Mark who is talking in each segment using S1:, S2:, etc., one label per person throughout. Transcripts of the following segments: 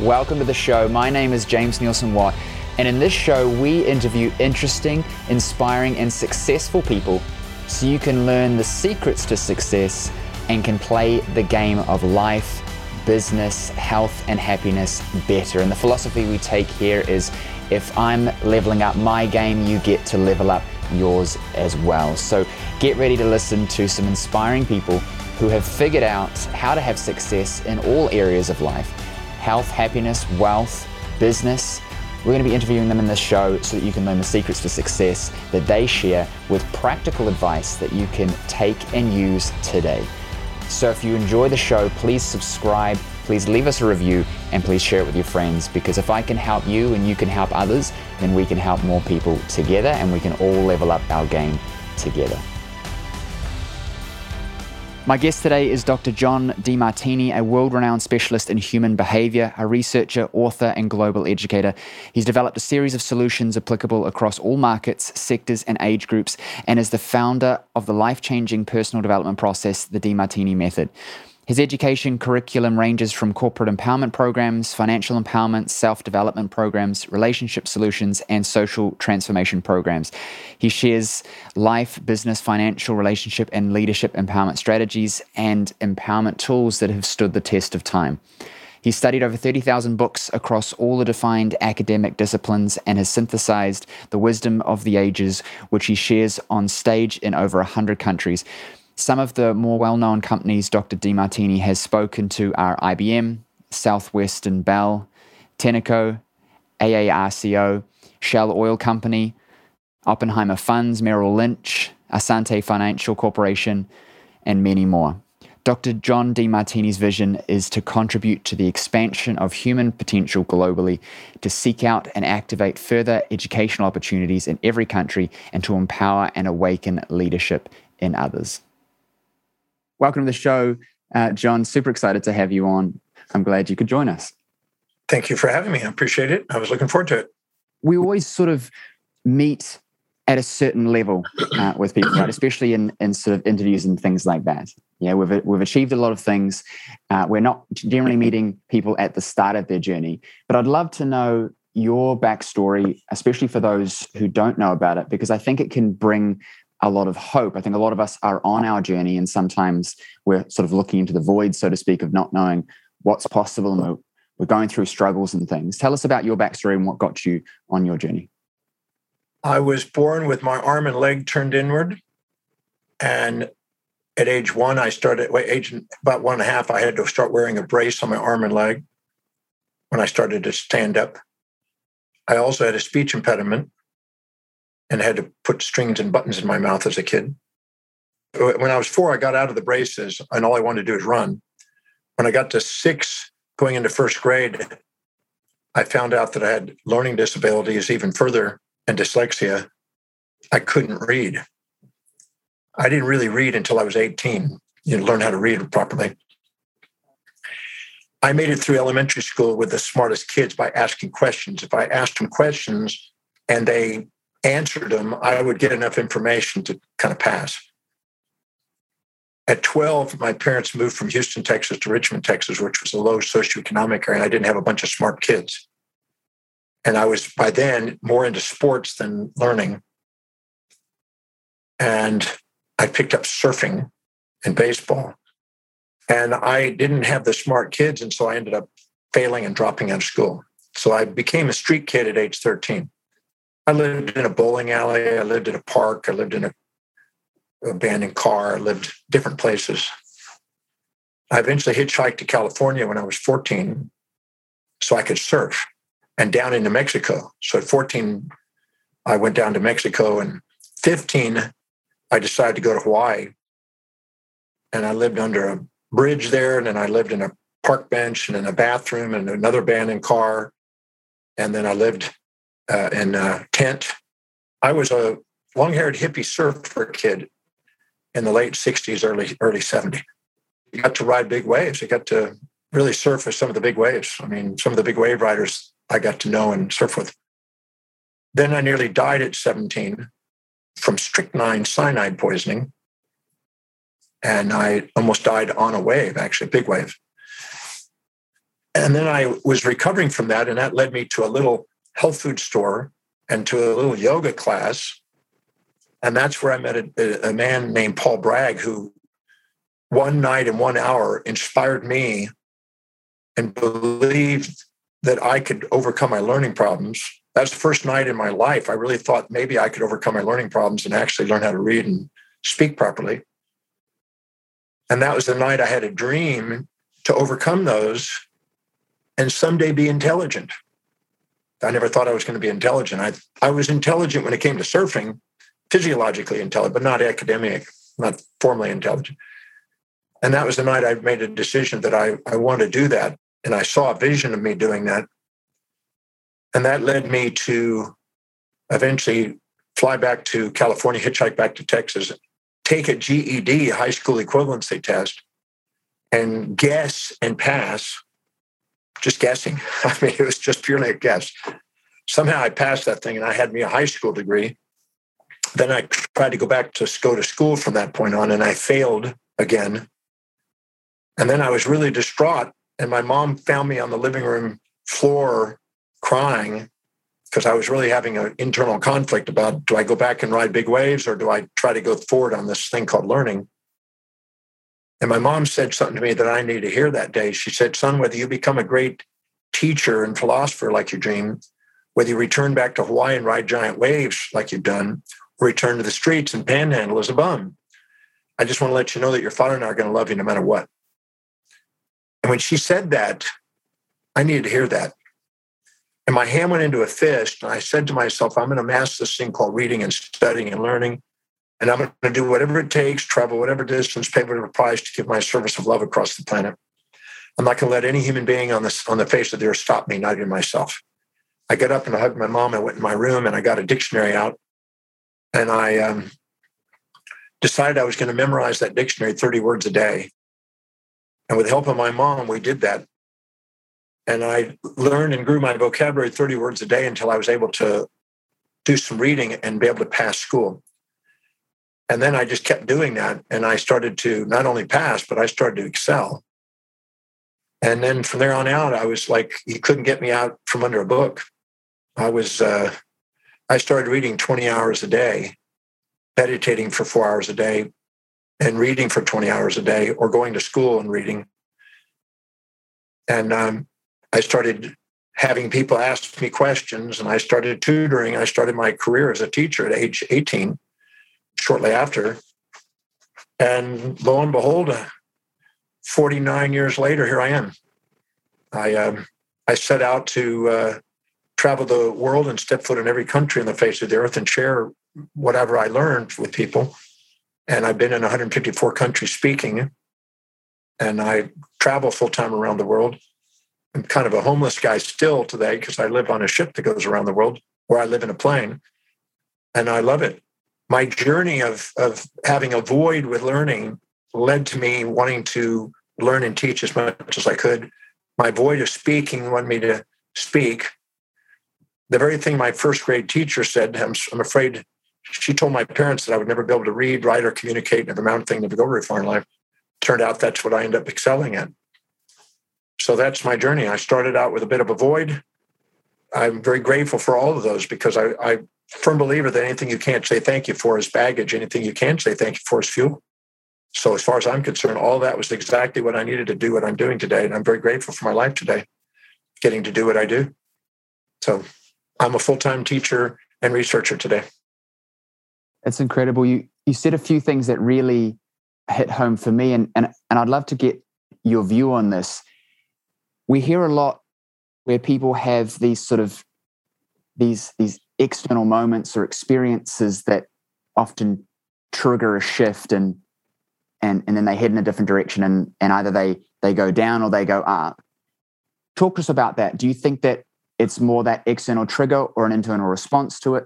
S1: Welcome to the show. My name is James Neilson-Watt, and in this show, we interview interesting, inspiring, and successful people so you can learn the secrets to success and can play the game of life, business, health, and happiness better. And the philosophy we take here is if I'm leveling up my game, you get to level up yours as well. So get ready to listen to some inspiring people who have figured out how to have success in all areas of life health, happiness, wealth, business. We're going to be interviewing them in this show so that you can learn the secrets to success that they share with practical advice that you can take and use today. So if you enjoy the show, please subscribe, please leave us a review, and please share it with your friends because if I can help you and you can help others, then we can help more people together and we can all level up our game together. My guest today is Dr. John Demartini, a world renowned specialist in human behavior, a researcher, author, and global educator. He's developed a series of solutions applicable across all markets, sectors, and age groups, and is the founder of the life changing personal development process, the Demartini Method. His education curriculum ranges from corporate empowerment programs, financial empowerment, self development programs, relationship solutions, and social transformation programs. He shares life, business, financial, relationship, and leadership empowerment strategies and empowerment tools that have stood the test of time. He studied over 30,000 books across all the defined academic disciplines and has synthesized the wisdom of the ages, which he shares on stage in over 100 countries. Some of the more well known companies Dr. Demartini has spoken to are IBM, Southwestern Bell, Tenneco, ARCO, Shell Oil Company, Oppenheimer Funds, Merrill Lynch, Asante Financial Corporation, and many more. Dr. John Demartini's vision is to contribute to the expansion of human potential globally, to seek out and activate further educational opportunities in every country, and to empower and awaken leadership in others. Welcome to the show, uh, John. Super excited to have you on. I'm glad you could join us.
S2: Thank you for having me. I appreciate it. I was looking forward to it.
S1: We always sort of meet at a certain level uh, with people, right? Especially in, in sort of interviews and things like that. Yeah, we've we've achieved a lot of things. Uh, we're not generally meeting people at the start of their journey, but I'd love to know your backstory, especially for those who don't know about it, because I think it can bring a lot of hope. I think a lot of us are on our journey, and sometimes we're sort of looking into the void, so to speak, of not knowing what's possible, and we're, going through struggles and things. Tell us about your backstory and what got you on your journey.
S2: I was born with my arm and leg turned inward, and at age one, I started. Well, age about one and a half, I had to start wearing a brace on my arm and leg when I started to stand up. I also had a speech impediment and had to put strings and buttons in my mouth as a kid. When I was four, I got out of the braces and all I wanted to do is run. When I got to six, going into first grade, I found out that I had learning disabilities even further and dyslexia. I couldn't read. I didn't really read until I was 18. You know, learn how to read properly. I made it through elementary school with the smartest kids by asking questions. If I asked them questions and they answered them, I would get enough information to kind of pass. At 12, my parents moved from Houston, Texas to Richmond, Texas, which was a low socioeconomic area. I didn't have a bunch of smart kids. And I was by then more into sports than learning. And I picked up surfing and baseball. And I didn't have the smart kids. And so I ended up failing and dropping out of school. So I became a street kid at age 13. I lived in a bowling alley. I lived in a park. I lived in a abandoned car. I lived different places. I eventually hitchhiked to California when I was 14 so I could surf and down into Mexico. So at 14, I went down to Mexico and 15, I decided to go to Hawaii. And I lived under a bridge there. And then I lived in a park bench and in a bathroom and another abandoned car. And then I lived uh, in a tent. I was a long-haired hippie surfer kid in the late 60s, early early 70s. You got to ride big waves. You got to really surf with some of the big waves. I mean, some of the big wave riders I got to know and surf with. Then I nearly died at 17 from strychnine cyanide poisoning. And I almost died on a wave, actually, a big wave. and then I was recovering from that, and that led me to a little health food store and to a little yoga class. And that's where I met a, a man named Paul Bragg, who one night in one hour inspired me and believed that I could overcome my learning problems. That's the first night in my life I really thought maybe I could overcome my learning problems and actually learn how to read and speak properly. And that was the night I had a dream to overcome those and someday be intelligent. I never thought I was going to be intelligent. I, I was intelligent when it came to surfing, physiologically intelligent, but not academic, not formally intelligent. And that was the night I made a decision that I, I want to do that. And I saw a vision of me doing that. And that led me to eventually fly back to California, hitchhike back to Texas, take a GED, high school equivalency test, and guess and pass, just guessing. I mean, it was just purely a guess. Somehow I passed that thing and I had me a high school degree. Then I tried to go back to go to school from that point on and I failed again and then I was really distraught. And my mom found me on the living room floor crying because I was really having an internal conflict about do I go back and ride big waves or do I try to go forward on this thing called learning? And my mom said something to me that I needed to hear that day. She said, Son, whether you become a great teacher and philosopher like you dream, whether you return back to Hawaii and ride giant waves like you've done, or return to the streets and panhandle as a bum, I just want to let you know that your father and I are going to love you no matter what. And when she said that, I needed to hear that. And my hand went into a fist. And I said to myself, I'm going to master this thing called reading and studying and learning. And I'm going to do whatever it takes, travel whatever distance, pay whatever price to give my service of love across the planet. I'm not going to let any human being on this on the face of the earth stop me, not even myself. I got up and I hugged my mom. I went in my room and I got a dictionary out, and I um, decided I was going to memorize that dictionary 30 words a day. And with the help of my mom, we did that. And I learned and grew my vocabulary 30 words a day until I was able to do some reading and be able to pass school. And then I just kept doing that. And I started to not only pass, but I started to excel. And then from there on out, I was like, you couldn't get me out from under a book. I was, uh, I started reading 20 hours a day, meditating for four hours a day, and reading for 20 hours a day or going to school and reading. And um, I started having people ask me questions and I started tutoring. I started my career as a teacher at age 18, shortly after. And lo and behold, uh, 49 years later, here I am. I, um, I set out to uh, travel the world and step foot in every country on the face of the earth and share whatever I learned with people and I've been in 154 countries speaking, and I travel full time around the world. I'm kind of a homeless guy still today because I live on a ship that goes around the world, where I live in a plane, and I love it. My journey of of having a void with learning led to me wanting to learn and teach as much as I could. My void of speaking wanted me to speak. The very thing my first grade teacher said, I'm, I'm afraid she told my parents that I would never be able to read, write, or communicate, never amount thing, never go very far in life. Turned out that's what I ended up excelling at. So that's my journey. I started out with a bit of a void. I'm very grateful for all of those because I, I firm believer that anything you can't say thank you for is baggage. Anything you can say thank you for is fuel. So as far as I'm concerned, all that was exactly what I needed to do what I'm doing today. And I'm very grateful for my life today, getting to do what I do. So I'm a full-time teacher and researcher today.
S1: It's incredible. You you said a few things that really hit home for me, and and and I'd love to get your view on this. We hear a lot where people have these sort of these these external moments or experiences that often trigger a shift and and and then they head in a different direction and and either they they go down or they go up talk to us about that do you think that it's more that external trigger or an internal response to it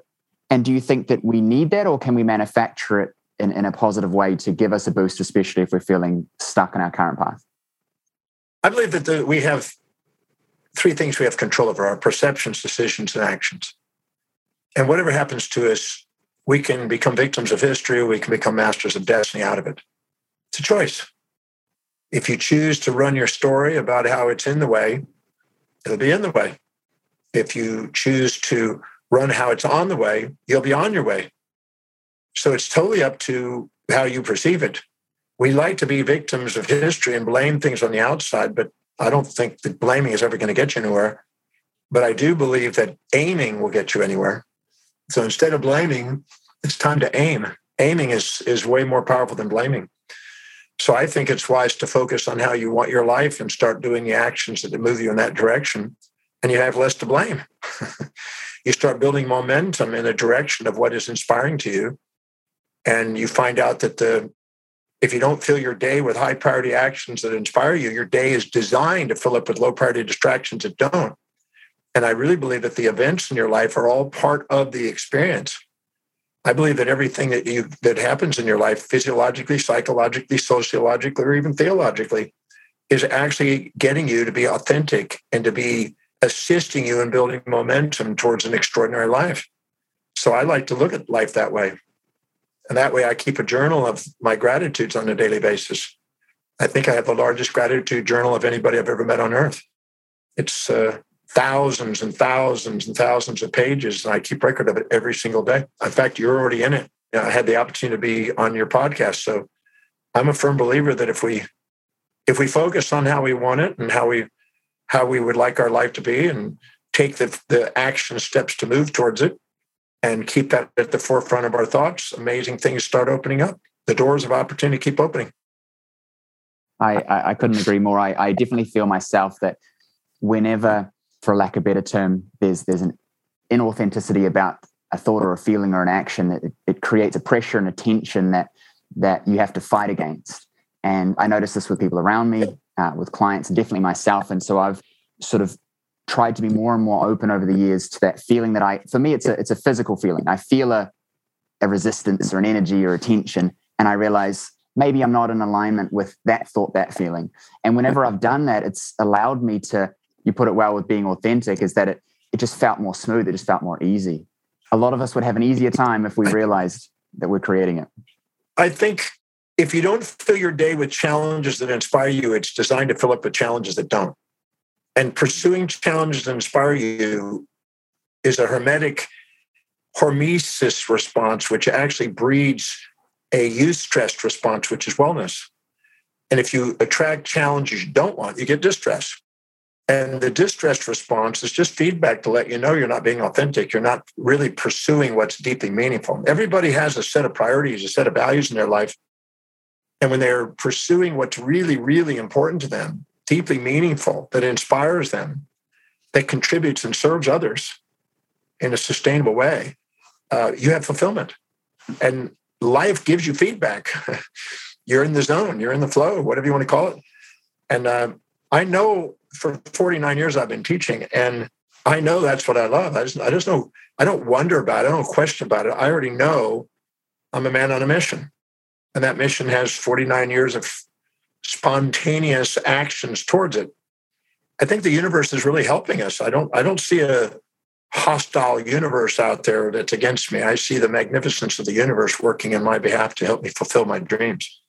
S1: and do you think that we need that, or can we manufacture it in, in a positive way to give us a boost, especially if we're feeling stuck in our current path?
S2: I believe that the, we have three things we have control over our perceptions, decisions, and actions. And whatever happens to us, we can become victims of history, or we can become masters of destiny out of it. It's a choice. If you choose to run your story about how it's in the way, it'll be in the way. If you choose to run how it's on the way, you'll be on your way. So it's totally up to how you perceive it. We like to be victims of history and blame things on the outside, but I don't think that blaming is ever going to get you anywhere. But I do believe that aiming will get you anywhere. So instead of blaming, it's time to aim. Aiming is, is way more powerful than blaming. So I think it's wise to focus on how you want your life and start doing the actions that move you in that direction, and you have less to blame. you start building momentum in the direction of what is inspiring to you, and you find out that the if you don't fill your day with high priority actions that inspire you, your day is designed to fill up with low priority distractions that don't. And I really believe that the events in your life are all part of the experience. I believe that everything that you that happens in your life, physiologically, psychologically, sociologically, or even theologically, is actually getting you to be authentic and to be assisting you in building momentum towards an extraordinary life. So I like to look at life that way. And that way I keep a journal of my gratitudes on a daily basis. I think I have the largest gratitude journal of anybody I've ever met on earth. It's uh, thousands and thousands and thousands of pages, and I keep record of it every single day. In fact, you're already in it. I had the opportunity to be on your podcast, so I'm a firm believer that if we if we focus on how we want it and how we how we would like our life to be, and take the the action steps to move towards it, and keep that at the forefront of our thoughts, amazing things start opening up. The doors of opportunity keep opening.
S1: I, I, couldn't agree more. I, I definitely feel myself that whenever for lack of a better term, there's there's an inauthenticity about a thought or a feeling or an action that it, it creates a pressure and a tension that that you have to fight against. And I notice this with people around me, uh, with clients, and definitely myself. And so I've sort of tried to be more and more open over the years to that feeling that I, for me, it's a it's a physical feeling. I feel a a resistance or an energy or a tension, and I realize maybe I'm not in alignment with that thought, that feeling. And whenever I've done that, it's allowed me to you put it well with being authentic is that it it just felt more smooth. It just felt more easy. A lot of us would have an easier time if we realized that we're creating it.
S2: I think if you don't fill your day with challenges that inspire you, it's designed to fill up with challenges that don't. And pursuing challenges that inspire you is a hormetic hormesis response, which actually breeds a eustress response, which is wellness. And if you attract challenges you don't want, you get distress. And the distress response is just feedback to let you know you're not being authentic. You're not really pursuing what's deeply meaningful. Everybody has a set of priorities, a set of values in their life. And when they're pursuing what's really, really important to them, deeply meaningful, that inspires them, that contributes and serves others in a sustainable way, uh, you have fulfillment. And life gives you feedback. you're in the zone, you're in the flow, whatever you want to call it. And uh, I know for 49 years I've been teaching, and I know that's what I love. I just, I just know, I don't wonder about it. I don't question about it. I already know I'm a man on a mission. And that mission has 49 years of spontaneous actions towards it. I think the universe is really helping us. I don't, I don't see a hostile universe out there that's against me. I see the magnificence of the universe working in my behalf to help me fulfill my dreams.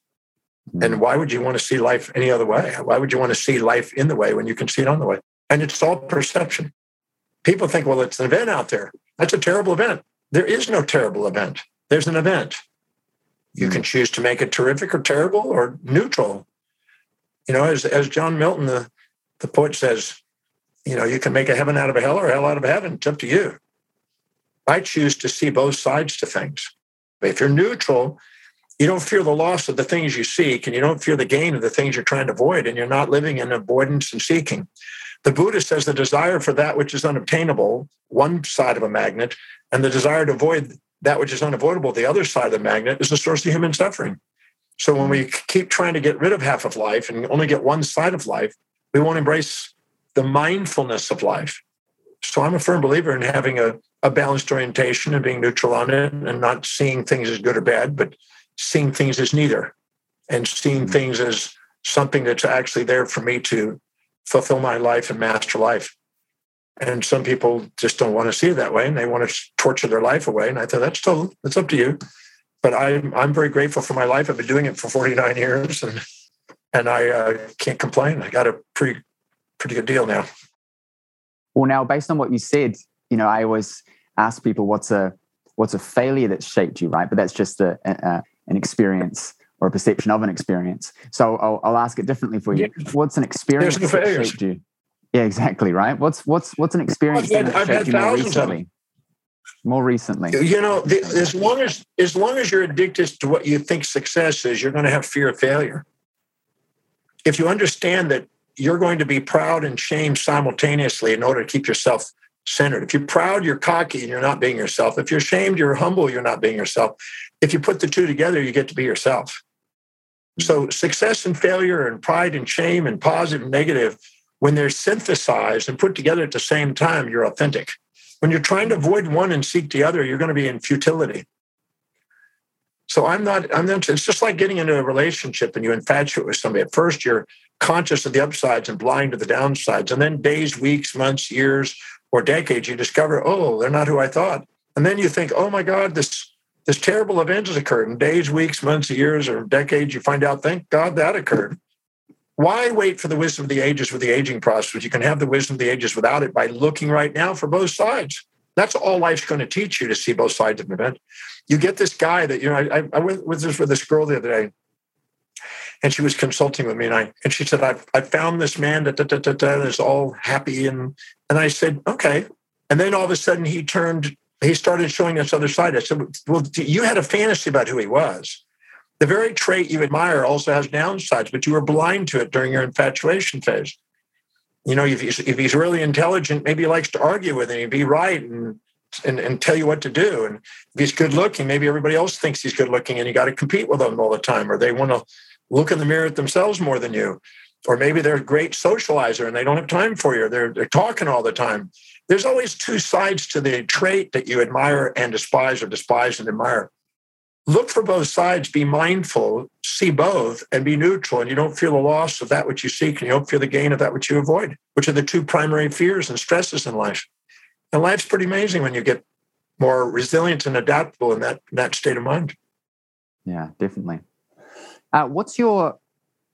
S2: And why would you want to see life any other way? Why would you want to see life in the way when you can see it on the way? And it's all perception. People think, well, it's an event out there. That's a terrible event. There is no terrible event. There's an event. You can hmm. choose to make it terrific or terrible or neutral. You know, as, as John Milton, the, the poet says, you know, you can make a heaven out of a hell or a hell out of a heaven. It's up to you. I choose to see both sides to things. But if you're neutral, you don't fear the loss of the things you seek and you don't fear the gain of the things you're trying to avoid and you're not living in avoidance and seeking. The buddha says the desire for that which is unobtainable one side of a magnet and the desire to avoid that which is unavoidable the other side of the magnet is the source of human suffering. So when we keep trying to get rid of half of life and only get one side of life we won't embrace the mindfulness of life. So i'm a firm believer in having a, a balanced orientation and being neutral on it and not seeing things as good or bad but seeing things as neither and seeing mm-hmm. things as something that's actually there for me to fulfill my life and master life. And some people just don't want to see it that way and they want to torture their life away. And I thought that's total, that's up to you. But I'm I'm very grateful for my life. I've been doing it for 49 years and and I uh, can't complain. I got a pretty pretty good deal now.
S1: Well, now based on what you said, you know, I always ask people what's a what's a failure that's shaped you, right? But that's just a, a an experience or a perception of an experience. So I'll, I'll ask it differently for you. Yeah. What's an experience that shaped you? Yeah, exactly. Right. What's what's what's an experience
S2: I've had, that shaped you more recently?
S1: More recently,
S2: you know, the, as long as as long as you're addicted to what you think success is, you're going to have fear of failure. If you understand that you're going to be proud and shamed simultaneously in order to keep yourself centered. If you're proud, you're cocky and you're not being yourself. If you're shamed, you're humble, you're not being yourself. If you put the two together, you get to be yourself. So hmm. success and failure and pride and shame and positive and negative, when they're synthesized and put together at the same time, you're authentic. When you're trying to avoid one and seek the other, you're going to be in futility. So I'm not, I'm not, it's just like getting into a relationship and you infatuate with somebody. At first, you're conscious of the upsides and blind to the downsides. And then days, weeks, months, years, or decades, you discover, oh, they're not who I thought. And then you think, oh my God, this this terrible event has occurred in days, weeks, months, years, or decades. You find out, thank God that occurred. Why wait for the wisdom of the ages with the aging process? You can have the wisdom of the ages without it by looking right now for both sides. That's all life's going to teach you to see both sides of an event. You get this guy that, you know, I, I went with this with this girl the other day, and she was consulting with me, and I and she said, "I've I found this man that is all happy," and and I said, "Okay." And then all of a sudden, he turned he started showing us other side. I said, Well, you had a fantasy about who he was. The very trait you admire also has downsides, but you were blind to it during your infatuation phase. You know, if he's, if he's really intelligent, maybe he likes to argue with him, he'd be right and, and, and tell you what to do. And if he's good looking, maybe everybody else thinks he's good looking and you got to compete with them all the time, or they want to look in the mirror at themselves more than you. Or maybe they're a great socializer and they don't have time for you. They're, they're talking all the time there's always two sides to the trait that you admire and despise, or despise and admire. Look for both sides, be mindful, see both, and be neutral. And you don't feel the loss of that which you seek, and you don't feel the gain of that which you avoid, which are the two primary fears and stresses in life. And life's pretty amazing when you get more resilient and adaptable in that, in that state of mind.
S1: Yeah, definitely. Uh, what's your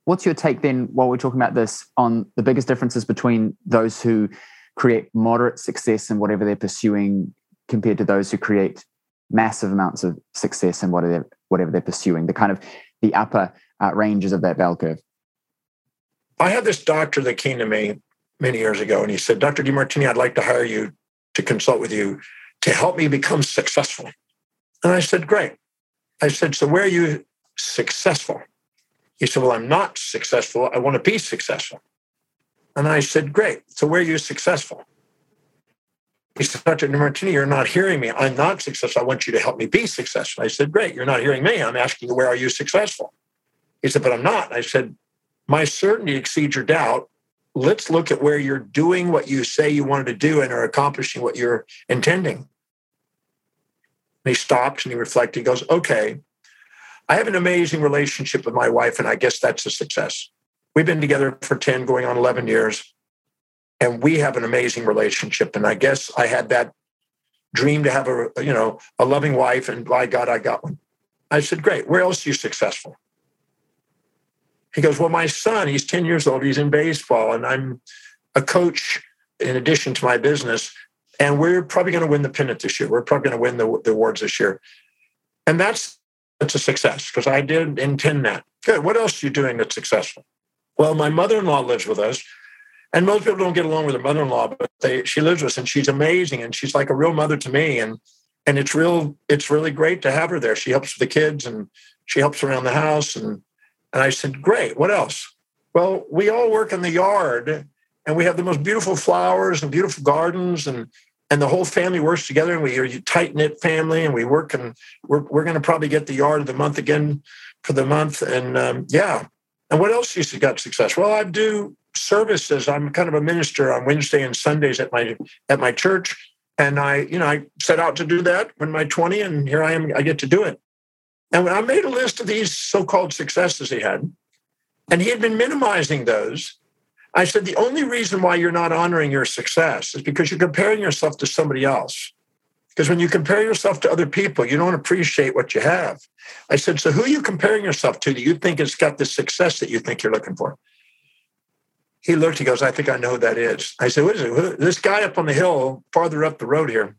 S1: what's your take then while we're talking about this on the biggest differences between those who create moderate success in whatever they're pursuing compared to those who create massive amounts of success in whatever whatever they're pursuing the kind of the upper uh, ranges of that bell curve.
S2: I had this doctor that came to me many years ago and he said dr demartini i'd like to hire you to consult with you to help me become successful. And i said great. I said so where are you successful? He said well i'm not successful. I want to be successful and I said, Great. So where are you successful? He said, Dr. Martini, you're not hearing me. I'm not successful. I want you to help me be successful. I said, Great. You're not hearing me. I'm asking you, where are you successful? He said, But I'm not. I said, My certainty exceeds your doubt. Let's look at where you're doing what you say you wanted to do and are accomplishing what you're intending. And he stopped and he reflected. He goes, Okay, I have an amazing relationship with my wife, and I guess that's a success. We've been together for 10, going on 11 years, and we have an amazing relationship. And I guess I had that dream to have a, you know, a loving wife, and by God, I got one. I said, Great. Where else are you successful? He goes, Well, my son, he's 10 years old, he's in baseball, and I'm a coach in addition to my business. And we're probably going to win the pennant this year. We're probably going to win the, the awards this year. And that's that's a success because I did intend that. Good. What else are you doing that's successful? Well, my mother-in-law lives with us. And most people don't get along with their mother-in-law, but they, she lives with us and she's amazing. And she's like a real mother to me. And and it's real, it's really great to have her there. She helps with the kids and she helps around the house. And and I said, Great, what else? Well, we all work in the yard and we have the most beautiful flowers and beautiful gardens and and the whole family works together and we are a tight knit family and we work and we're, we're going to probably get the yard of the month again for the month and um, yeah and what else to got success? Well, I do services. I'm kind of a minister on Wednesday and Sundays at my at my church. And I, you know, I set out to do that when my 20, and here I am, I get to do it. And when I made a list of these so-called successes he had, and he had been minimizing those, I said, the only reason why you're not honoring your success is because you're comparing yourself to somebody else. Because when you compare yourself to other people, you don't appreciate what you have. I said, So who are you comparing yourself to that you think has got the success that you think you're looking for? he looked, he goes, I think I know who that is. I said, What is it? This guy up on the hill, farther up the road here,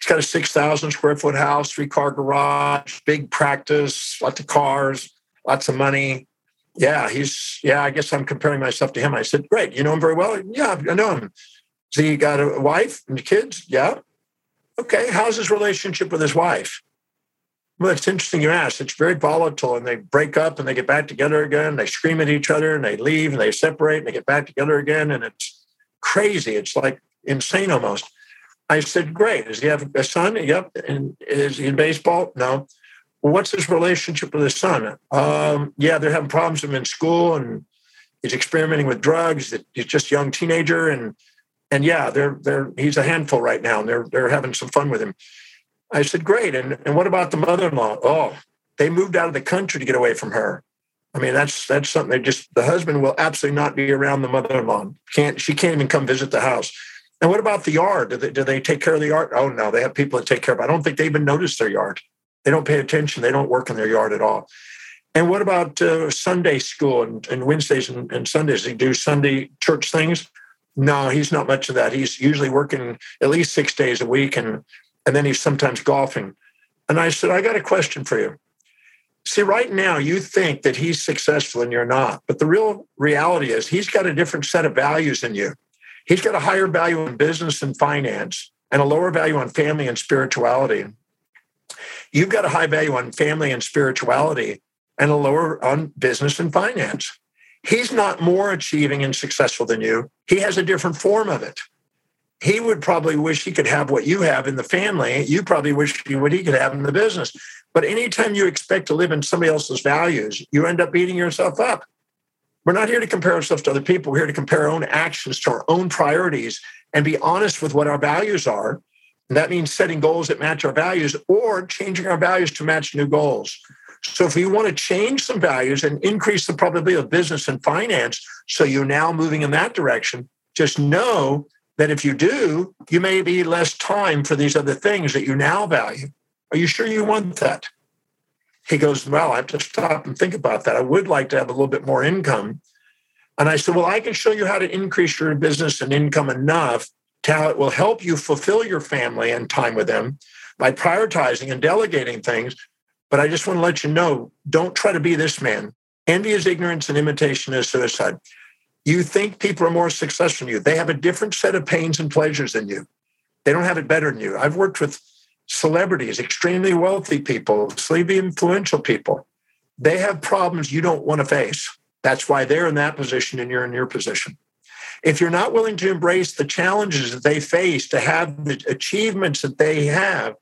S2: he's got a 6,000 square foot house, three car garage, big practice, lots of cars, lots of money. Yeah, he's, yeah, I guess I'm comparing myself to him. I said, Great. You know him very well? Yeah, I know him. So he got a wife and kids? Yeah. Okay. How's his relationship with his wife? Well, it's interesting you ask. It's very volatile, and they break up and they get back together again. They scream at each other and they leave and they separate and they get back together again. And it's crazy. It's like insane almost. I said, Great. Does he have a son? Yep. And is he in baseball? No. What's his relationship with his son? Um, yeah, they're having problems with him in school and he's experimenting with drugs. He's just a young teenager. And and yeah, they're they're he's a handful right now and they're they're having some fun with him. I said, great. And, and what about the mother-in-law? Oh, they moved out of the country to get away from her. I mean, that's that's something that just the husband will absolutely not be around the mother-in-law. Can't she can't even come visit the house. And what about the yard? Do they, do they take care of the yard? Oh no, they have people that take care of. It. I don't think they even notice their yard. They don't pay attention. They don't work in their yard at all. And what about uh, Sunday school and, and Wednesdays and, and Sundays? They do Sunday church things. No, he's not much of that. He's usually working at least six days a week, and and then he's sometimes golfing. And I said, I got a question for you. See, right now you think that he's successful and you're not, but the real reality is he's got a different set of values than you. He's got a higher value in business and finance and a lower value on family and spirituality. You've got a high value on family and spirituality and a lower on business and finance. He's not more achieving and successful than you. He has a different form of it he would probably wish he could have what you have in the family. You probably wish what he could have in the business. But anytime you expect to live in somebody else's values, you end up beating yourself up. We're not here to compare ourselves to other people. We're here to compare our own actions to our own priorities and be honest with what our values are. And that means setting goals that match our values or changing our values to match new goals. So if you want to change some values and increase the probability of business and finance, so you're now moving in that direction, just know that if you do, you may be less time for these other things that you now value. Are you sure you want that? He goes, Well, I have to stop and think about that. I would like to have a little bit more income. And I said, Well, I can show you how to increase your business and income enough to how it will help you fulfill your family and time with them by prioritizing and delegating things. But I just want to let you know don't try to be this man. Envy is ignorance and imitation is suicide. You think people are more successful than you. They have a different set of pains and pleasures than you. They don't have it better than you. I've worked with celebrities, extremely wealthy people, sleepy influential people. They have problems you don't want to face. That's why they're in that position and you're in your position. If you're not willing to embrace the challenges that they face, to have the achievements that they have,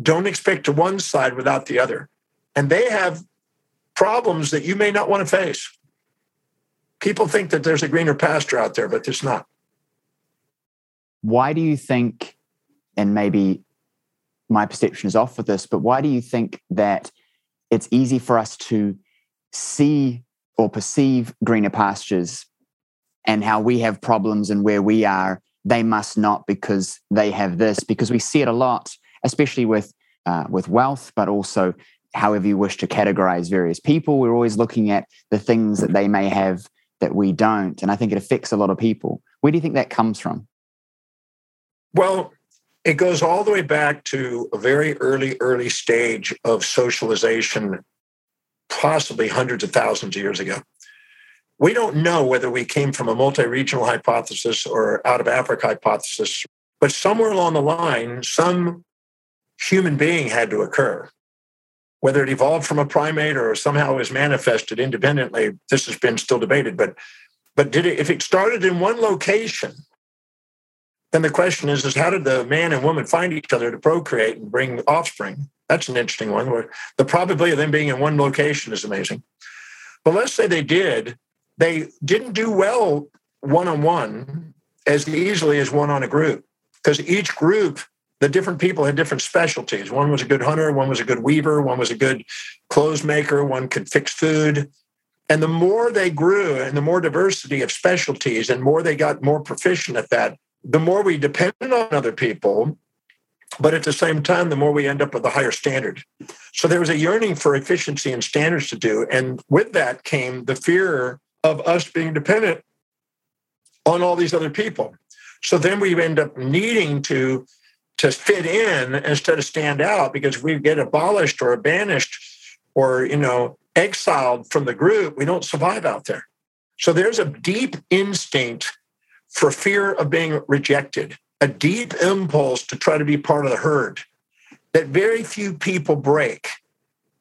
S2: don't expect to one side without the other. And they have problems that you may not want to face people think that there's a greener pasture out there, but there's not.
S1: Why do you think, and maybe my perception is off with this, but why do you think that it's easy for us to see or perceive greener pastures and how we have problems and where we are? They must not because they have this, because we see it a lot, especially with uh, with wealth, but also however you wish to categorize various people. We're always looking at the things that they may have that we don't. And I think it affects a lot of people. Where do you think that comes from?
S2: Well, it goes all the way back to a very early, early stage of socialization, possibly hundreds of thousands of years ago. We don't know whether we came from a multi regional hypothesis or out of Africa hypothesis, but somewhere along the line, some human being had to occur whether it evolved from a primate or somehow was manifested independently, this has been still debated. But but did it if it started in one location, then the question is, is how did the man and woman find each other to procreate and bring offspring? That's an interesting one. Where the probability of them being in one location is amazing. But let's say they did, they didn't do well one on one as easily as one on a group because each group the different people had different specialties. One was a good hunter, one was a good weaver, one was a good clothes maker, one could fix food. And the more they grew and the more diversity of specialties and more they got more proficient at that, the more we depended on other people. But at the same time, the more we end up with a higher standard. So there was a yearning for efficiency and standards to do. And with that came the fear of us being dependent on all these other people. So then we end up needing to to fit in instead of stand out because we get abolished or banished or you know exiled from the group. We don't survive out there. So there's a deep instinct for fear of being rejected, a deep impulse to try to be part of the herd that very few people break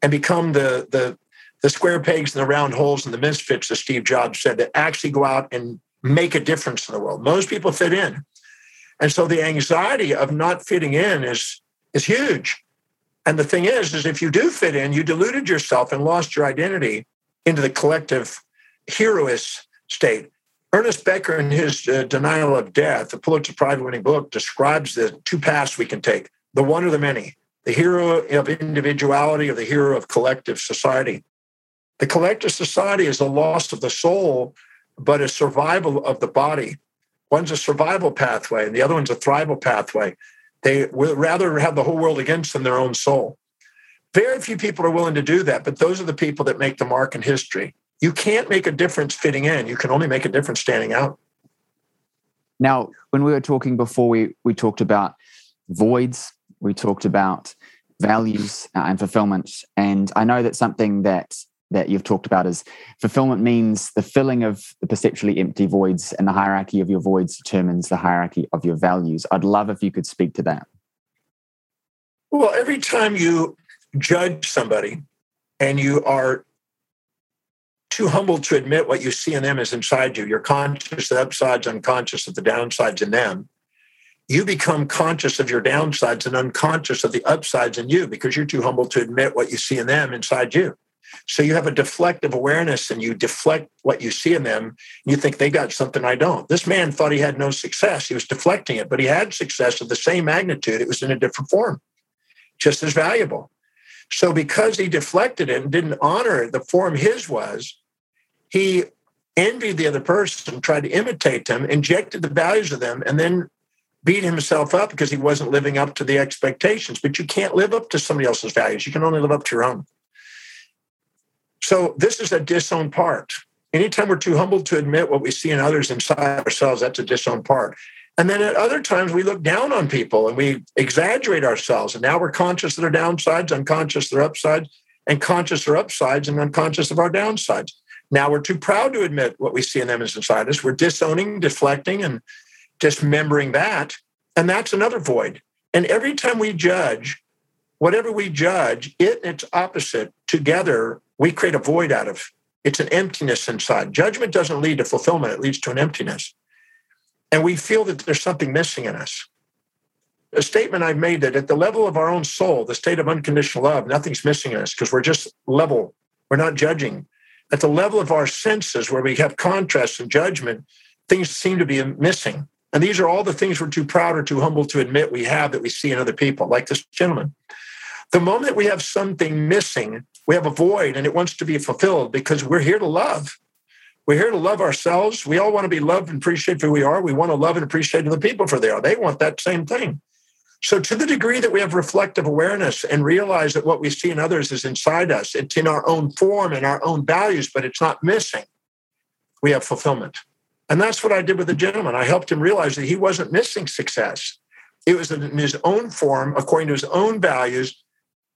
S2: and become the the the square pegs and the round holes and the misfits, as Steve Jobs said, that actually go out and make a difference in the world. Most people fit in. And so the anxiety of not fitting in is, is huge. And the thing is, is if you do fit in, you deluded yourself and lost your identity into the collective heroist state. Ernest Becker, in his uh, Denial of Death, the Pulitzer Prize winning book, describes the two paths we can take the one or the many, the hero of individuality or the hero of collective society. The collective society is the loss of the soul, but a survival of the body. One's a survival pathway, and the other one's a thrival pathway. They would rather have the whole world against them than their own soul. Very few people are willing to do that, but those are the people that make the mark in history. You can't make a difference fitting in. You can only make a difference standing out.
S1: Now, when we were talking before, we, we talked about voids, we talked about values uh, and fulfillment. And I know that something that that you've talked about is fulfillment means the filling of the perceptually empty voids, and the hierarchy of your voids determines the hierarchy of your values. I'd love if you could speak to that.
S2: Well, every time you judge somebody and you are too humble to admit what you see in them is inside you, you're conscious of the upsides, unconscious of the downsides in them. You become conscious of your downsides and unconscious of the upsides in you because you're too humble to admit what you see in them inside you. So you have a deflective awareness and you deflect what you see in them. you think they got something I don't. This man thought he had no success. He was deflecting it, but he had success of the same magnitude. It was in a different form, just as valuable. So because he deflected it and didn't honor the form his was, he envied the other person, tried to imitate them, injected the values of them, and then beat himself up because he wasn't living up to the expectations. But you can't live up to somebody else's values. You can only live up to your own. So this is a disowned part. Anytime we're too humble to admit what we see in others inside ourselves, that's a disowned part. And then at other times, we look down on people and we exaggerate ourselves. And now we're conscious of their downsides, unconscious of their upsides, and conscious of their upsides and unconscious of our downsides. Now we're too proud to admit what we see in them as inside us. We're disowning, deflecting, and dismembering that. And that's another void. And every time we judge, whatever we judge, it and its opposite together we create a void out of. It's an emptiness inside. Judgment doesn't lead to fulfillment, it leads to an emptiness. And we feel that there's something missing in us. A statement I've made that at the level of our own soul, the state of unconditional love, nothing's missing in us because we're just level. We're not judging. At the level of our senses, where we have contrast and judgment, things seem to be missing. And these are all the things we're too proud or too humble to admit we have that we see in other people, like this gentleman. The moment we have something missing, we have a void and it wants to be fulfilled because we're here to love. We're here to love ourselves. We all want to be loved and appreciate who we are. We want to love and appreciate the people for they are. They want that same thing. So, to the degree that we have reflective awareness and realize that what we see in others is inside us, it's in our own form and our own values, but it's not missing, we have fulfillment. And that's what I did with the gentleman. I helped him realize that he wasn't missing success. It was in his own form, according to his own values,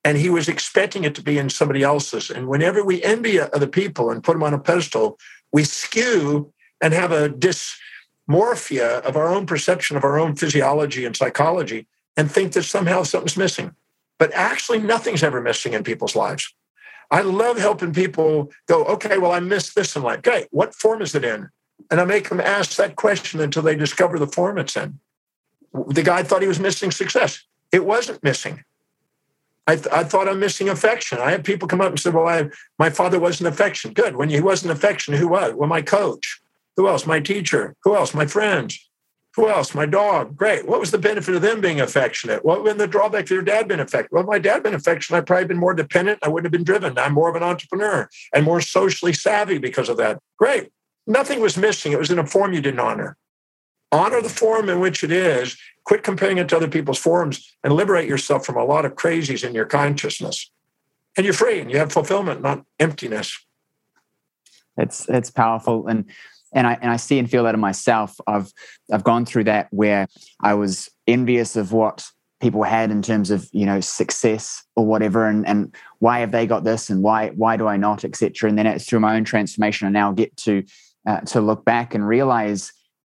S2: and he was expecting it to be in somebody else's. And whenever we envy other people and put them on a pedestal, we skew and have a dysmorphia of our own perception of our own physiology and psychology and think that somehow something's missing. But actually, nothing's ever missing in people's lives. I love helping people go, okay, well, I missed this in life. Okay, what form is it in? And I make them ask that question until they discover the form it's in. The guy thought he was missing success. It wasn't missing. I, th- I thought I'm missing affection. I had people come up and say, "Well, I, my father wasn't affection." Good. When he wasn't affection, who was? Well, my coach. Who else? My teacher. Who else? My friends. Who else? My dog. Great. What was the benefit of them being affectionate? What would the drawback of your dad been affectionate? Well, my dad been affectionate. I'd probably been more dependent. I wouldn't have been driven. I'm more of an entrepreneur and more socially savvy because of that. Great. Nothing was missing. It was in a form you didn't honor. Honor the form in which it is Quit comparing it to other people's forms and liberate yourself from a lot of crazies in your consciousness. And you're free and you have fulfillment, not emptiness.
S1: It's it's powerful and and I and I see and feel that in myself. I've I've gone through that where I was envious of what people had in terms of you know success or whatever and and why have they got this and why why do I not etc and then it's through my own transformation I now get to uh, to look back and realize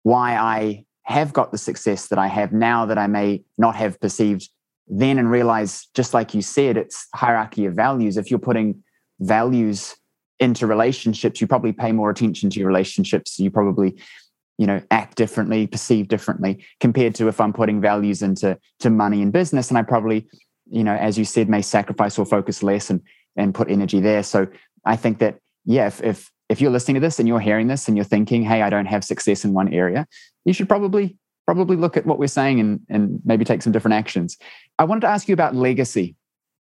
S1: why I have got the success that I have now that I may not have perceived then and realize just like you said it's hierarchy of values. If you're putting values into relationships you probably pay more attention to your relationships. You probably you know act differently perceive differently compared to if i'm putting values into to money and business. And i probably you know as you said may sacrifice or focus less and and put energy there. So i think that yeah if if if you're listening to this and you're hearing this and you're thinking hey i don't have success in one area you should probably probably look at what we're saying and and maybe take some different actions i wanted to ask you about legacy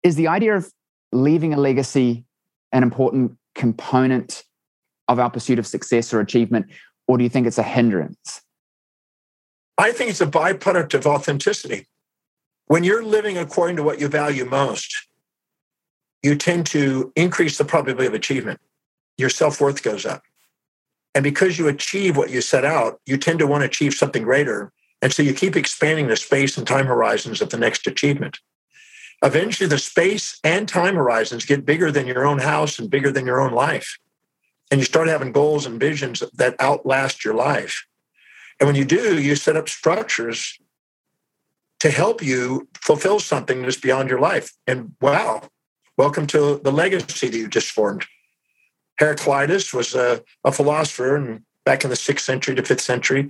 S1: is the idea of leaving a legacy an important component of our pursuit of success or achievement or do you think it's a hindrance?
S2: I think it's a byproduct of authenticity. When you're living according to what you value most, you tend to increase the probability of achievement. Your self worth goes up. And because you achieve what you set out, you tend to want to achieve something greater. And so you keep expanding the space and time horizons of the next achievement. Eventually, the space and time horizons get bigger than your own house and bigger than your own life and you start having goals and visions that outlast your life. And when you do, you set up structures to help you fulfill something that's beyond your life. And wow, welcome to the legacy that you just formed. Heraclitus was a, a philosopher and back in the sixth century to fifth century.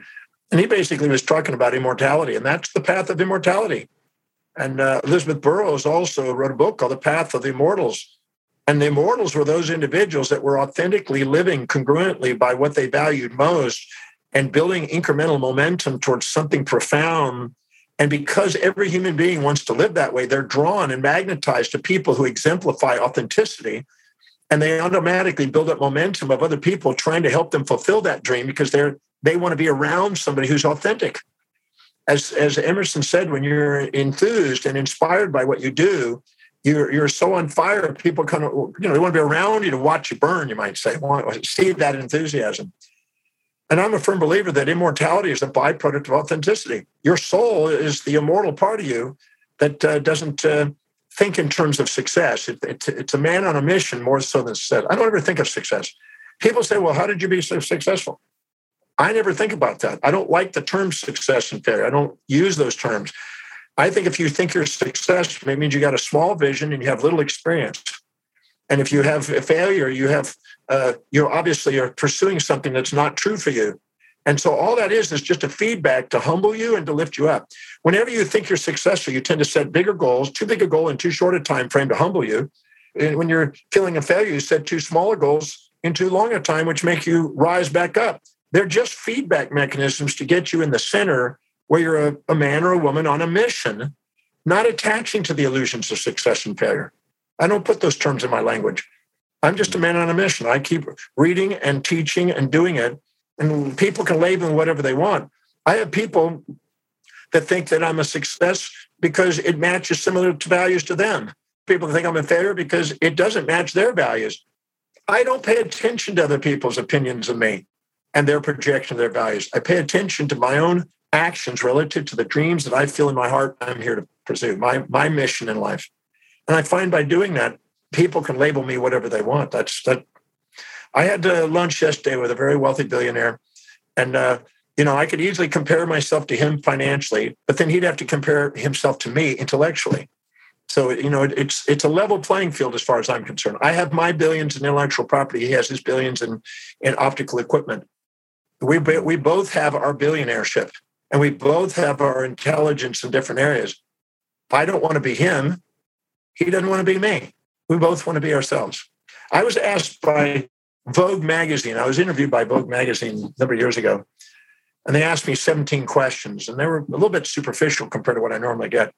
S2: And he basically was talking about immortality, and that's the path of immortality. And uh, Elizabeth Burrows also wrote a book called The Path of the Immortals. And the immortals were those individuals that were authentically living congruently by what they valued most and building incremental momentum towards something profound. And because every human being wants to live that way, they're drawn and magnetized to people who exemplify authenticity. And they automatically build up momentum of other people trying to help them fulfill that dream because they're they want to be around somebody who's authentic. As, as Emerson said, when you're enthused and inspired by what you do, you're you're so on fire. People kind of you know they want to be around you to watch you burn. You might say, want to see that enthusiasm. And I'm a firm believer that immortality is a byproduct of authenticity. Your soul is the immortal part of you that uh, doesn't uh, think in terms of success. It, it, it's a man on a mission more so than success. I don't ever think of success. People say, "Well, how did you be so successful?" I never think about that. I don't like the term success and failure. I don't use those terms. I think if you think you're successful, it means you got a small vision and you have little experience. And if you have a failure, you have uh, you're obviously are pursuing something that's not true for you. And so all that is is just a feedback to humble you and to lift you up. Whenever you think you're successful, you tend to set bigger goals, too big a goal in too short a time frame to humble you. And when you're feeling a failure, you set too smaller goals in too long a time, which make you rise back up. They're just feedback mechanisms to get you in the center where you're a, a man or a woman on a mission, not attaching to the illusions of success and failure. I don't put those terms in my language. I'm just a man on a mission. I keep reading and teaching and doing it, and people can label me whatever they want. I have people that think that I'm a success because it matches similar to values to them. People think I'm a failure because it doesn't match their values. I don't pay attention to other people's opinions of me and their projection of their values. I pay attention to my own actions relative to the dreams that I feel in my heart I'm here to pursue, my, my mission in life. And I find by doing that, people can label me whatever they want. That's that. I had lunch yesterday with a very wealthy billionaire, and uh, you know I could easily compare myself to him financially, but then he'd have to compare himself to me intellectually. So you know it's it's a level playing field as far as I'm concerned. I have my billions in intellectual property. He has his billions in in optical equipment. We we both have our billionaireship and we both have our intelligence in different areas. I don't want to be him. He doesn't want to be me. We both want to be ourselves. I was asked by Vogue magazine, I was interviewed by Vogue magazine a number of years ago, and they asked me 17 questions, and they were a little bit superficial compared to what I normally get,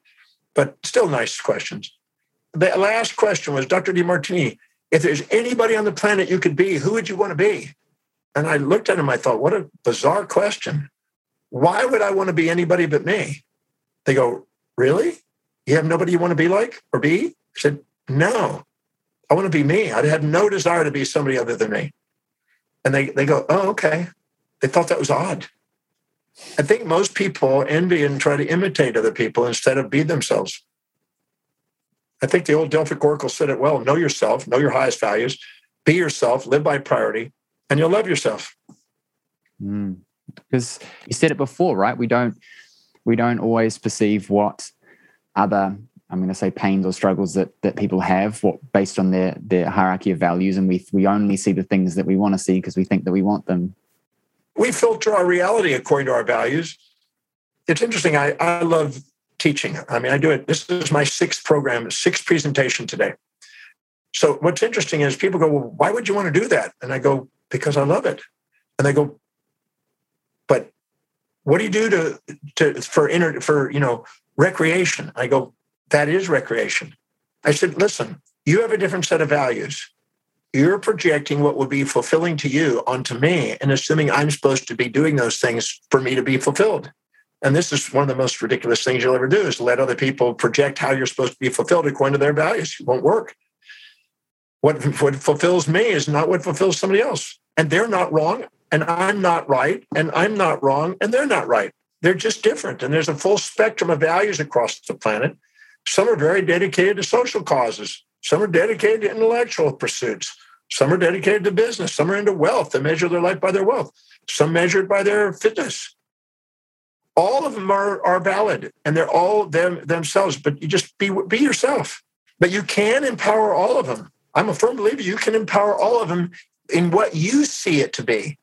S2: but still nice questions. The last question was Dr. Demartini, if there's anybody on the planet you could be, who would you want to be? And I looked at him, I thought, what a bizarre question. Why would I want to be anybody but me? They go, Really? You have nobody you want to be like or be? I said, No, I want to be me. I had no desire to be somebody other than me. And they, they go, oh, okay. They thought that was odd. I think most people envy and try to imitate other people instead of be themselves. I think the old Delphic Oracle said it well know yourself, know your highest values, be yourself, live by priority, and you'll love yourself.
S1: Mm. Because you said it before, right? We don't we don't always perceive what other I'm going to say pains or struggles that that people have, what based on their their hierarchy of values, and we we only see the things that we want to see because we think that we want them.
S2: We filter our reality according to our values. It's interesting. I, I love teaching. I mean, I do it. This is my sixth program, sixth presentation today. So what's interesting is people go, well, why would you want to do that? And I go, because I love it. And they go, but what do you do to, to for inner for you know recreation? I go, that is recreation. I said, listen, you have a different set of values. You're projecting what would be fulfilling to you onto me and assuming I'm supposed to be doing those things for me to be fulfilled. And this is one of the most ridiculous things you'll ever do is let other people project how you're supposed to be fulfilled according to their values. It won't work. What, what fulfills me is not what fulfills somebody else. And they're not wrong, and I'm not right, and I'm not wrong, and they're not right. They're just different. And there's a full spectrum of values across the planet. Some are very dedicated to social causes, some are dedicated to intellectual pursuits, some are dedicated to business, some are into wealth. They measure their life by their wealth, some measured by their fitness. All of them are, are valid and they're all them themselves but you just be be yourself. But you can empower all of them. I'm a firm believer you can empower all of them in what you see it to be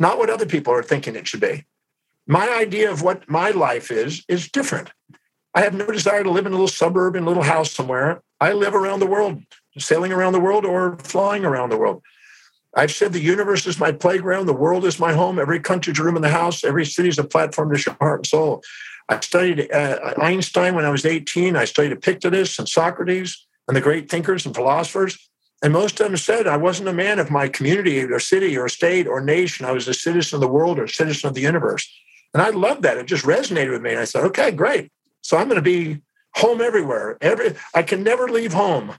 S2: not what other people are thinking it should be. My idea of what my life is is different i have no desire to live in a little suburb in a little house somewhere i live around the world sailing around the world or flying around the world I've said the universe is my playground, the world is my home, every country's a room in the house, every city is a platform to show heart and soul. I studied uh, Einstein when I was 18. I studied Epictetus and Socrates and the great thinkers and philosophers. And most of them said I wasn't a man of my community or city or state or nation. I was a citizen of the world or a citizen of the universe. And I loved that. It just resonated with me. And I said, okay, great. So I'm going to be home everywhere. Every I can never leave home.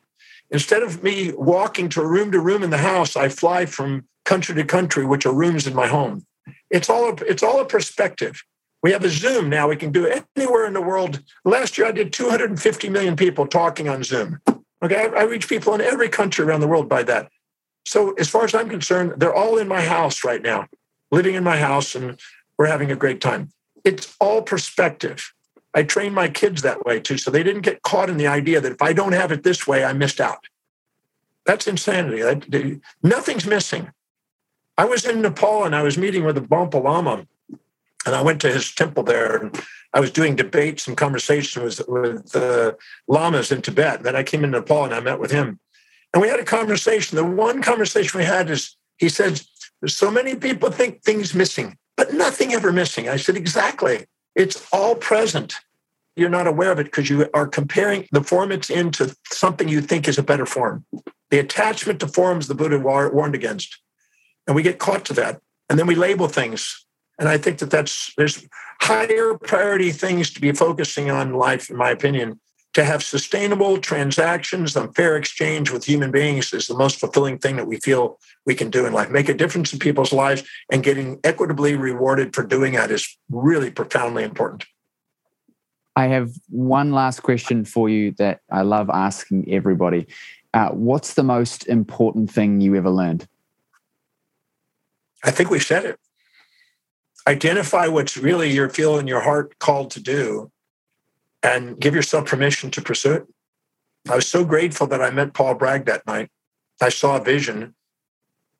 S2: Instead of me walking to room to room in the house, I fly from country to country, which are rooms in my home. It's all a, it's all a perspective. We have a Zoom now. We can do it anywhere in the world. Last year, I did 250 million people talking on Zoom. Okay, I, I reach people in every country around the world by that. So, as far as I'm concerned, they're all in my house right now, living in my house, and we're having a great time. It's all perspective. I trained my kids that way too, so they didn't get caught in the idea that if I don't have it this way, I missed out. That's insanity. nothing's missing. I was in Nepal and I was meeting with the Bonpo Lama, and I went to his temple there, and I was doing debates and conversations with, with the lamas in Tibet. And then I came in Nepal and I met with him, and we had a conversation. The one conversation we had is he said, "So many people think things missing, but nothing ever missing." I said, "Exactly." It's all present. You're not aware of it because you are comparing the form it's in to something you think is a better form. The attachment to forms the Buddha warned against. And we get caught to that. And then we label things. And I think that that's, there's higher priority things to be focusing on in life, in my opinion. To have sustainable transactions and fair exchange with human beings is the most fulfilling thing that we feel we can do in life. Make a difference in people's lives and getting equitably rewarded for doing that is really profoundly important.
S1: I have one last question for you that I love asking everybody. Uh, what's the most important thing you ever learned?
S2: I think we said it. Identify what's really you're feeling your heart called to do and give yourself permission to pursue it. I was so grateful that I met Paul Bragg that night. I saw a vision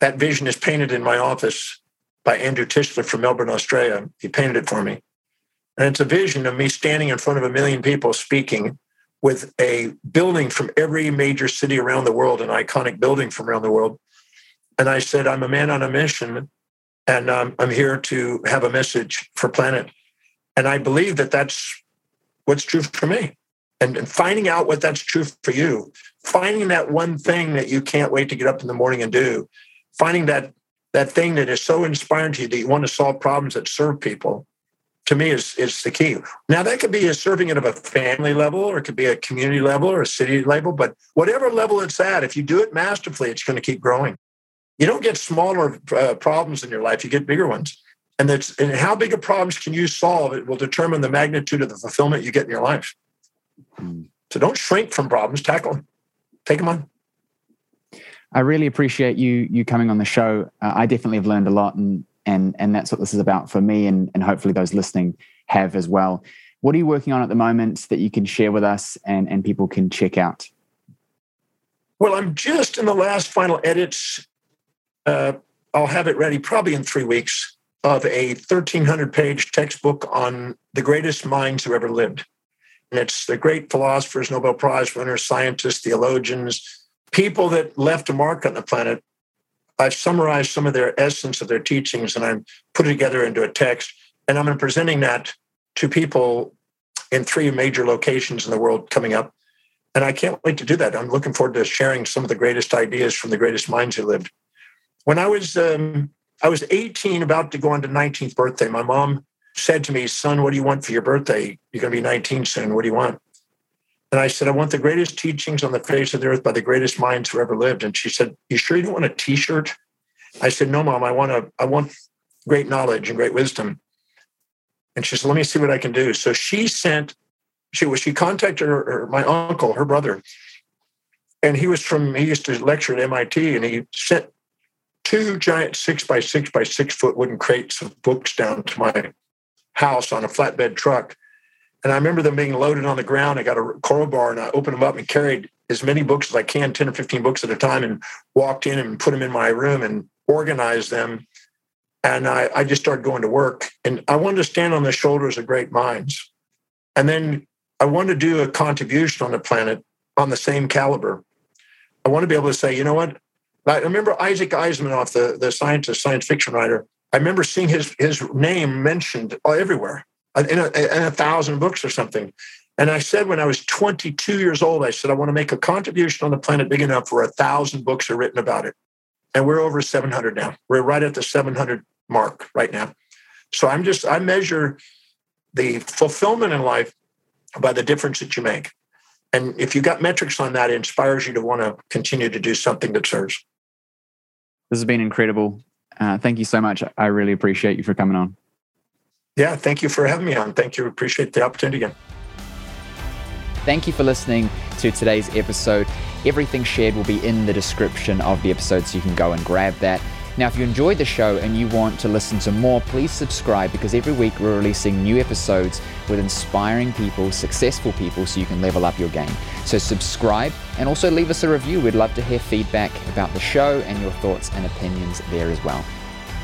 S2: that vision is painted in my office by Andrew Tischler from Melbourne, Australia. He painted it for me. And it's a vision of me standing in front of a million people speaking with a building from every major city around the world, an iconic building from around the world. And I said, I'm a man on a mission, and um, I'm here to have a message for planet. And I believe that that's what's true for me. And, finding out what that's true for you, finding that one thing that you can't wait to get up in the morning and do, finding that that thing that is so inspiring to you that you want to solve problems that serve people to me is is the key. Now that could be a serving it at a family level or it could be a community level or a city level, but whatever level it's at, if you do it masterfully, it's going to keep growing. You don't get smaller uh, problems in your life, you get bigger ones. And that's and how big of problems can you solve? It will determine the magnitude of the fulfillment you get in your life. Mm. So don't shrink from problems, tackle them, take them on.
S1: I really appreciate you you coming on the show. Uh, I definitely have learned a lot, and and and that's what this is about for me, and and hopefully those listening have as well. What are you working on at the moment that you can share with us and and people can check out?
S2: Well, I'm just in the last final edits. Uh, I'll have it ready probably in three weeks of a 1,300 page textbook on the greatest minds who ever lived. And it's the great philosophers, Nobel Prize winners, scientists, theologians, people that left a mark on the planet. I've summarized some of their essence of their teachings and I'm putting it together into a text. And I'm presenting that to people in three major locations in the world coming up. And I can't wait to do that. I'm looking forward to sharing some of the greatest ideas from the greatest minds who lived. When I was um, I was 18, about to go on to 19th birthday, my mom said to me, "Son, what do you want for your birthday? You're going to be 19 soon. What do you want?" And I said, I want the greatest teachings on the face of the earth by the greatest minds who ever lived. And she said, You sure you don't want a t-shirt? I said, No, mom, I want a I want great knowledge and great wisdom. And she said, Let me see what I can do. So she sent, she was she contacted her, her, my uncle, her brother. And he was from, he used to lecture at MIT, and he sent two giant six by six by six foot wooden crates of books down to my house on a flatbed truck and I remember them being loaded on the ground. I got a crowbar and I opened them up and carried as many books as I can, 10 or 15 books at a time, and walked in and put them in my room and organized them. And I, I just started going to work. And I wanted to stand on the shoulders of great minds. And then I wanted to do a contribution on the planet on the same caliber. I want to be able to say, you know what? I remember Isaac Asimov, the, the scientist, science fiction writer. I remember seeing his, his name mentioned everywhere uh, in a, in a thousand books or something. And I said when I was 22 years old, I said, I want to make a contribution on the planet big enough where a thousand books are written about it. And we're over 700 now. We're right at the 700 mark right now. So I'm just, I measure the fulfillment in life by the difference that you make. And if you've got metrics on that, it inspires you to want to continue to do something that serves.
S1: This has been incredible. Uh, thank you so much. I really appreciate you for coming on.
S2: Yeah, thank you for having me on. Thank you. Appreciate the opportunity again.
S1: Thank you for listening to today's episode. Everything shared will be in the description of the episode, so you can go and grab that. Now, if you enjoyed the show and you want to listen to more, please subscribe because every week we're releasing new episodes with inspiring people, successful people, so you can level up your game. So, subscribe and also leave us a review. We'd love to hear feedback about the show and your thoughts and opinions there as well.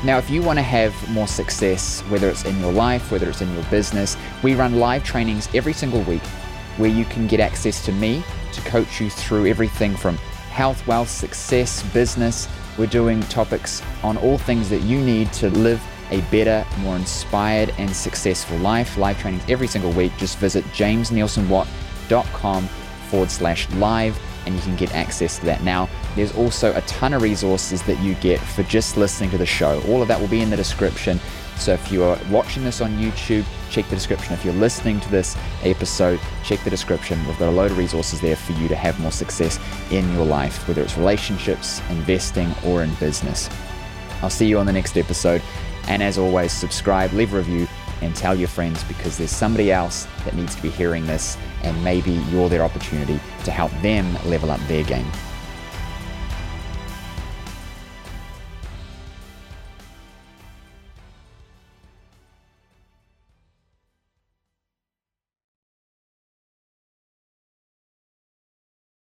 S1: Now, if you want to have more success, whether it's in your life, whether it's in your business, we run live trainings every single week where you can get access to me to coach you through everything from health, wealth, success, business. We're doing topics on all things that you need to live a better, more inspired, and successful life. Live trainings every single week. Just visit jamesneilsonwatt.com forward slash live and you can get access to that now. There's also a ton of resources that you get for just listening to the show. All of that will be in the description. So if you are watching this on YouTube, check the description. If you're listening to this episode, check the description. We've got a load of resources there for you to have more success in your life, whether it's relationships, investing, or in business. I'll see you on the next episode. And as always, subscribe, leave a review, and tell your friends because there's somebody else that needs to be hearing this, and maybe you're their opportunity to help them level up their game.